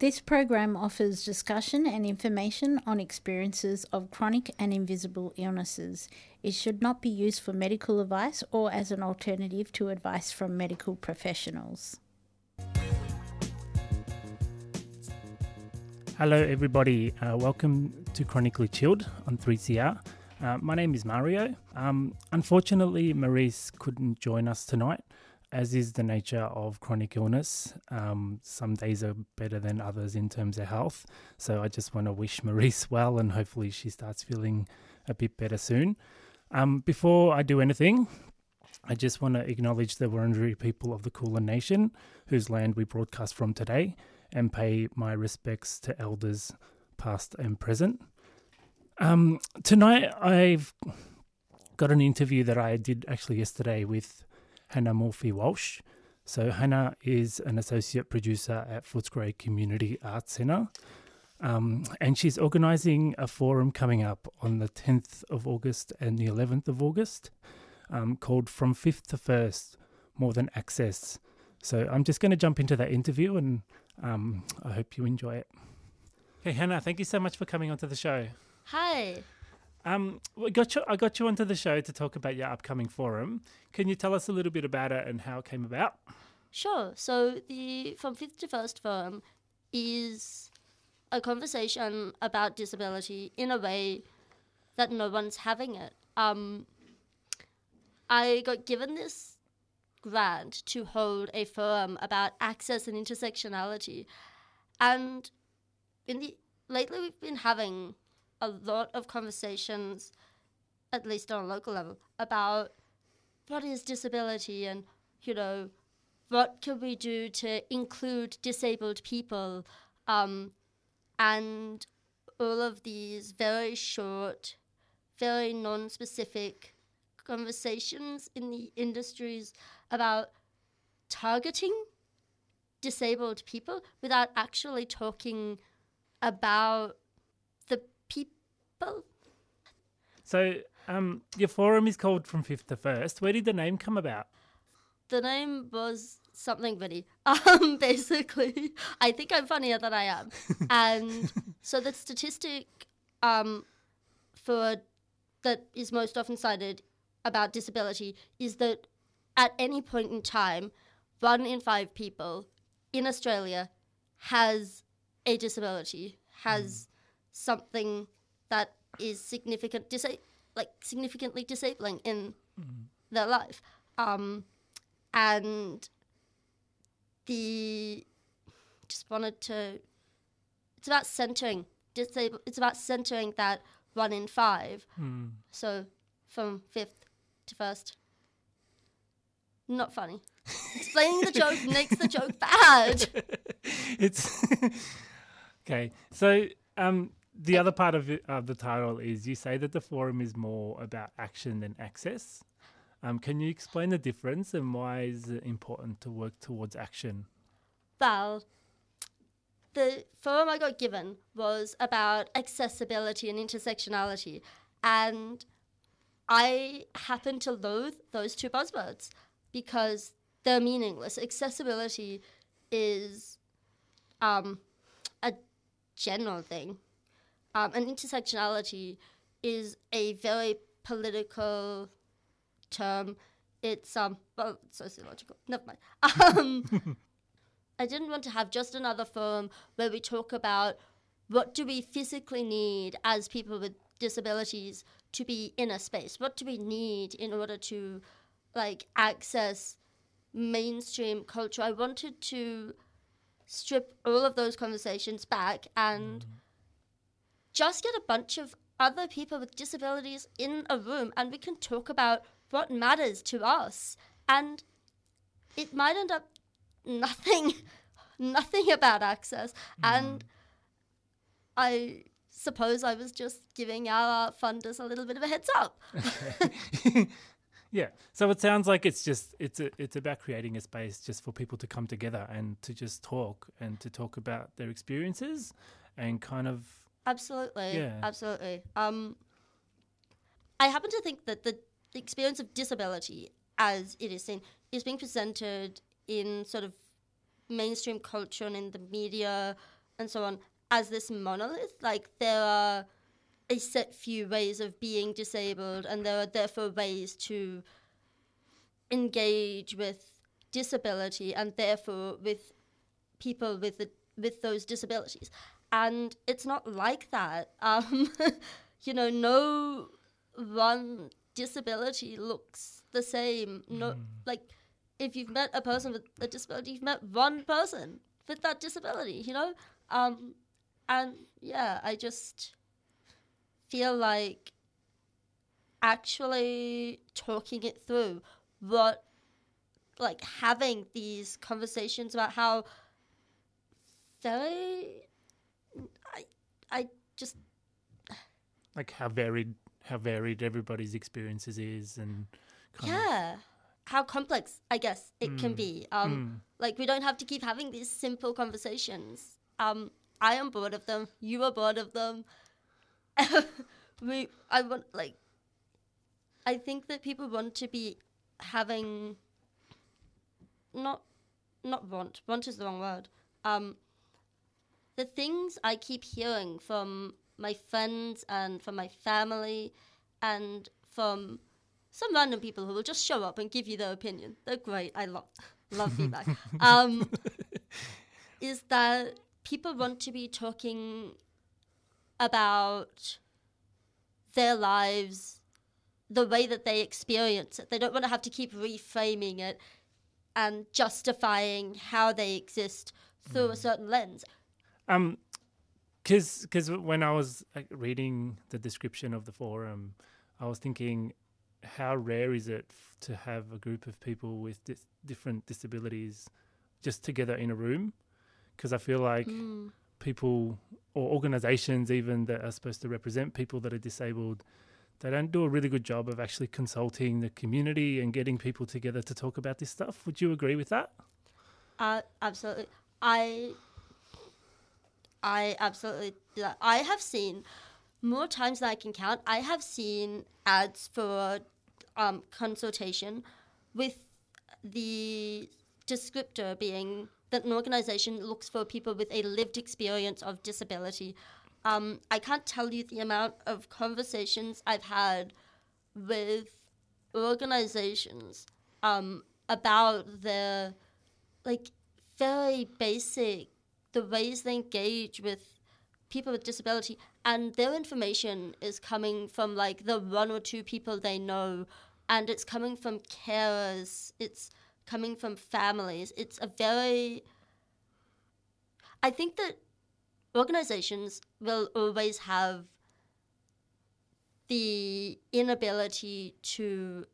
This program offers discussion and information on experiences of chronic and invisible illnesses. It should not be used for medical advice or as an alternative to advice from medical professionals. Hello, everybody. Uh, welcome to Chronically Chilled on 3CR. Uh, my name is Mario. Um, unfortunately, Maurice couldn't join us tonight, as is the nature of chronic illness. Um, some days are better than others in terms of health. So I just want to wish Maurice well and hopefully she starts feeling a bit better soon. Um, before I do anything, I just want to acknowledge the Wurundjeri people of the Kulin Nation, whose land we broadcast from today and pay my respects to elders past and present. Um, tonight, I've got an interview that I did actually yesterday with Hannah Morphy Walsh. So, Hannah is an associate producer at Footscray Community Arts Centre. Um, and she's organising a forum coming up on the 10th of August and the 11th of August um, called From 5th to 1st More Than Access. So I'm just going to jump into that interview and um, I hope you enjoy it. Hey, Hannah, thank you so much for coming onto the show. Hi. Um, we got you, I got you onto the show to talk about your upcoming forum. Can you tell us a little bit about it and how it came about? Sure. So the From Fifth to First Forum is a conversation about disability in a way that no one's having it. Um, I got given this grant to hold a forum about access and intersectionality, and in the lately we've been having a lot of conversations, at least on a local level, about what is disability and you know what can we do to include disabled people um, and all of these very short very non-specific conversations in the industries about targeting disabled people without actually talking about people So, um, your forum is called From 5th to 1st. Where did the name come about? the name was something funny. Um, basically, I think I'm funnier than I am, and so the statistic, um, for that is most often cited about disability is that at any point in time, one in five people in Australia has a disability, has something that is significant, disa- like significantly disabling in their life. Um, and the just wanted to it's about centering it's about centering that one in five Hmm. so from fifth to first not funny explaining the joke makes the joke bad it's okay. So, um, the other part of, it, the title is you say that the forum is more about action than access. Um, can you explain the difference and why is it important to work towards action? well the forum i got given was about accessibility and intersectionality and i happen to loathe those two buzzwords because they're meaningless accessibility is um, a general thing um, and intersectionality is a very political term it's um well sociological never mind um I didn't want to have just another forum where we talk about what do we physically need as people with disabilities to be in a space? What do we need in order to like access mainstream culture? I wanted to strip all of those conversations back and just get a bunch of other people with disabilities in a room and we can talk about what matters to us. And it might end up nothing nothing about access. Mm-hmm. And i suppose i was just giving our funders a little bit of a heads up. Yeah. So it sounds like it's just it's a, it's about creating a space just for people to come together and to just talk and to talk about their experiences and kind of absolutely Yeah. absolutely um i happen to think that the experience of disability as it is seen is being presented in sort of mainstream culture and in the media and so on as this monolith. Like there are a set few ways of being disabled, and there are therefore ways to engage with disability and therefore with people with the, with those disabilities. And it's not like that. Um, you know, no one disability looks the same. No, Mm. like if you've met a person with a disability, you've met one person with that disability. You know, um, and yeah, I just feel like actually talking it through, what like having these conversations about how very I just Like how varied how varied everybody's experiences is and kind of- yeah how complex I guess it can Mm. be. Um Mm. like we don't have to keep having these simple conversations. Um I am bored of them. You are bored of them. we I want like I think that people want to be having not not want want is the wrong word. Um the things I keep hearing from my friends and from my family and from some random people who will just show up and give you their opinion. They're great. I love love feedback. Um, is that people want to be talking about their lives the way that they experience it. They don't want to have to keep reframing it and justifying how they exist through a certain lens. Um, because because when I was like, reading the description of the forum, I was thinking, how rare is it f- to have a group of people with dis- different disabilities just together in a room? Because I feel like Mm. people or organizations even that are supposed to represent people that are disabled they don't do a really good job of actually consulting the community and getting people together to talk about this stuff would you agree with that Uh, absolutely. I I absolutely. I have seen more times than I can count. I have seen ads for um, consultation with the descriptor being that an organization looks for people with a lived experience of disability. Um, I can't tell you the amount of conversations I've had with organizations um, about their like very basic the ways they engage with people with disability and their information is coming from like the one or two people they know and it's coming from carers it's coming from families. It's a very i think that organizations will always have the inability to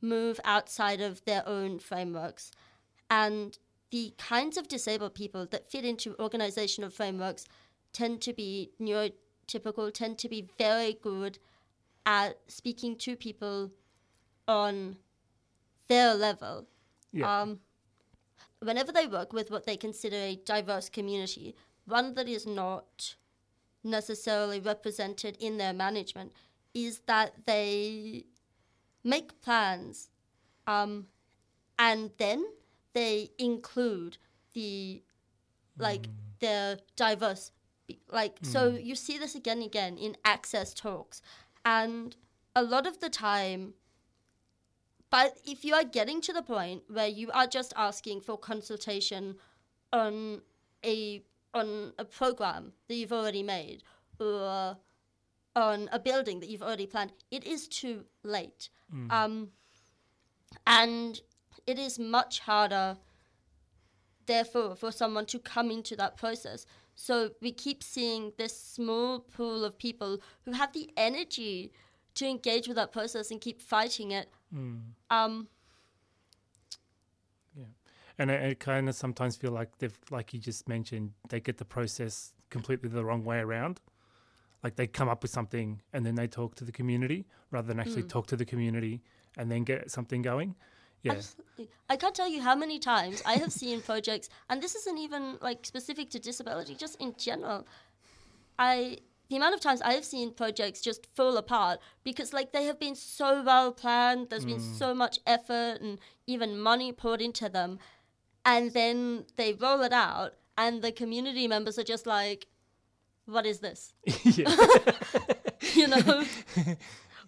move outside of their own frameworks. And the kinds of disabled people that fit into organizational frameworks tend to be neurotypical, tend to be very good at speaking to people on their level. yeah Um, whenever they work with what they consider a diverse community, one that is not necessarily represented in their management, is that they make plans um, and then they include the like mm. the diverse like so mm. you see this again and again in access talks. And a lot of the time but if you are getting to the point where you are just asking for consultation on a on a program that you've already made or on a building that you've already planned, it is too late. Mm. Um, and it is much harder, therefore, for someone to come into that process. So we keep seeing this small pool of people who have the energy to engage with that process and keep fighting it. Mm. Um, and I, I kind of sometimes feel like they've like you just mentioned they get the process completely the wrong way around like they come up with something and then they talk to the community rather than actually talk to the community and then get something going yeah Absolutely. I can't tell you how many times I have seen projects, and this isn't even like specific to disability, just in general. I the amount of times I have seen projects just fall apart because like they have been so well planned, there's been mm. so much effort and even money poured into them, and then they roll it out and the community members are just like, "What is this?" you know.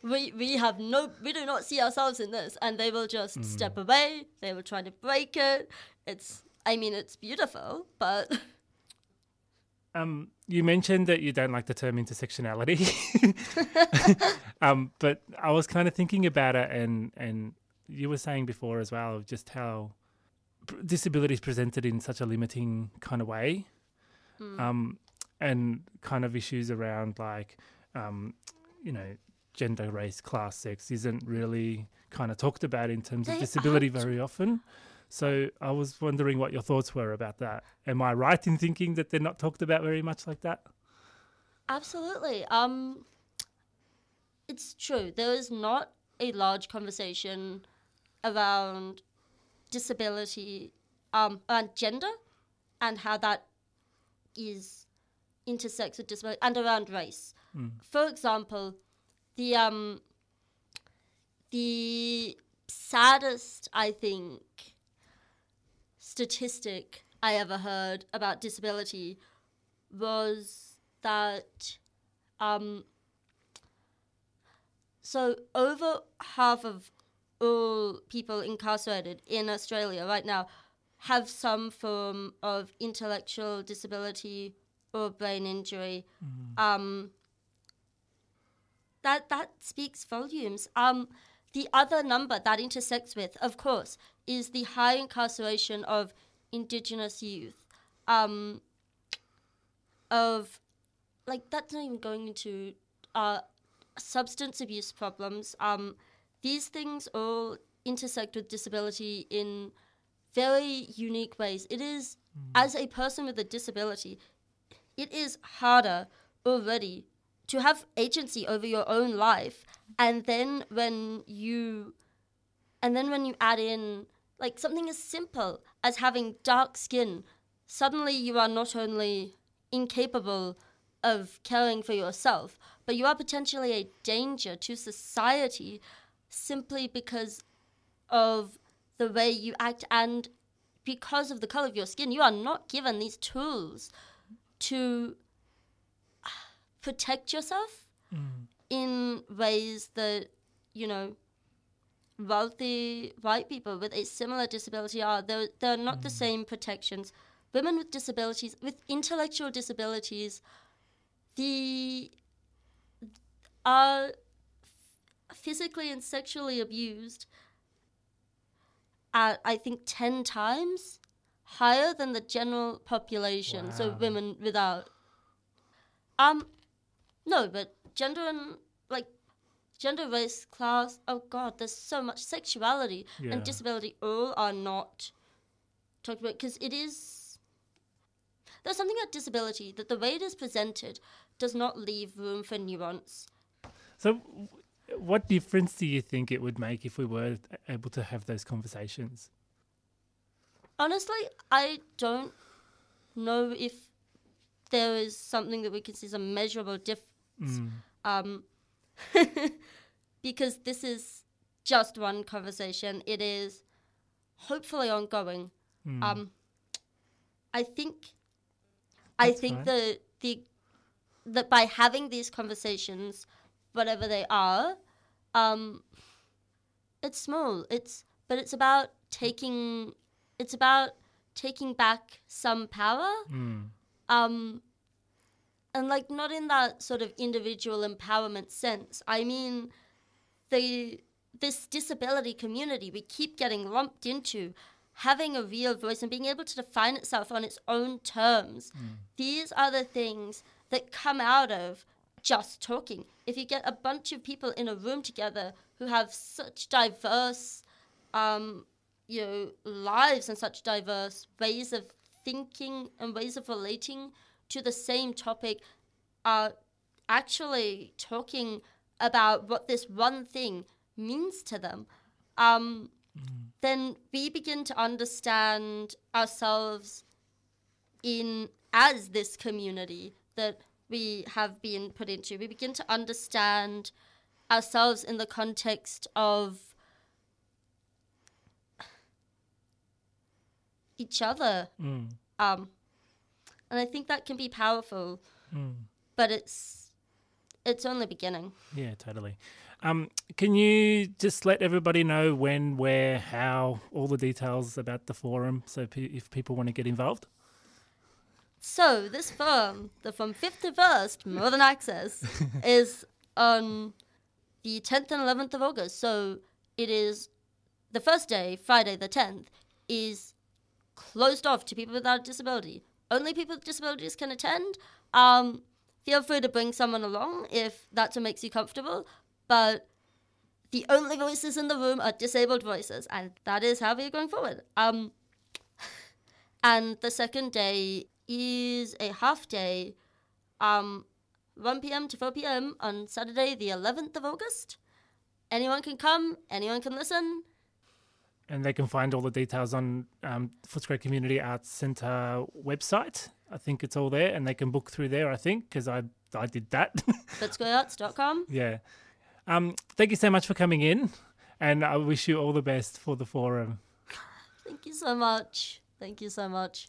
we we have no we do not see ourselves in this. And they will just step away. They will try to break it. It's i mean it's beautiful but Um, you mentioned that you don't like the term intersectionality, um, but I was kind of thinking about it, and and you were saying before as well of just how disability is presented in such a limiting kind of way, um, and kind of issues around like, um, you know, gender, race, class, sex isn't really kind of talked about in terms of disability very often. So I was wondering what your thoughts were about that. Am I right in thinking that they're not talked about very much like that? Absolutely. Um, it's true. There is not a large conversation around disability, um, around gender, and how that is intersects with disability, and around race. For example, the um, the saddest, I think, statistic I ever heard about disability was that um, so over half of all people incarcerated in Australia right now have some form of intellectual disability or brain injury. Um, that that speaks volumes. Um, the other number that intersects with, of course, is the high incarceration of Indigenous youth. Um, of like that's not even going into uh, substance abuse problems. Um, these things all intersect with disability in very unique ways. It is, as a person with a disability, it is harder already to have agency over your own life. And then when you, and then when you add in like something as simple as having dark skin, suddenly you are not only incapable of caring for yourself, but you are potentially a danger to society simply because of the way you act and because of the color of your skin. You are not given these tools to protect yourself in ways that, you know, wealthy white people with a similar disability are. They're, they're not the same protections. Women with disabilities, with intellectual disabilities, the are physically and sexually abused at I think ten times higher than the general population. So women without um no, but gender and like gender, race, class. Oh God, there's so much sexuality Yeah. and disability. All are not talked about because it is. There's something about disability that the way it is presented does not leave room for nuance. So, w- what difference do you think it would make if we were able to have those conversations? Honestly, I don't know if there is something that we can see as a measurable difference. Mm. Um, because this is just one conversation. It is hopefully ongoing. Mm. Um, I think, I think the the that by having these conversations, whatever they are, um, it's small. It's but it's about taking. It's about taking back some power. Mm. Um, and like not in that sort of individual empowerment sense. I mean, the this disability community we keep getting lumped into having a real voice and being able to define itself on its own terms. These are the things that come out of just talking. If you get a bunch of people in a room together who have such diverse um, you know, lives and such diverse ways of thinking and ways of relating to the same topic are actually talking about what this one thing means to them, um, then we begin to understand ourselves in as this community that we have been put into. We begin to understand ourselves in the context of each other. Mm. Um, and I think that can be powerful. Mm. But it's it's only beginning. Yeah, totally. Um, can you just let everybody know when, where, how, all the details about the forum, so pe- if people want to get involved? So this forum, the from fifth to first More Than Access, is on the tenth and eleventh of August. So it is the first day, Friday the tenth, is closed off to people without disability. Only people with disabilities can attend. Um, feel free to bring someone along if that's what makes you comfortable. But the only voices in the room are disabled voices, and that is how we're going forward. Um, and the second day is a half day, um, 1 p.m. to 4 p.m. on Saturday, the 11th of August. Anyone can come, anyone can listen. And they can find all the details on um, Footscray Community Arts Centre website. I think it's all there, and they can book through there. I think because I I did that. Footscrayarts.com. yeah. Um, thank you so much for coming in, and I wish you all the best for the forum. Thank you so much. Thank you so much.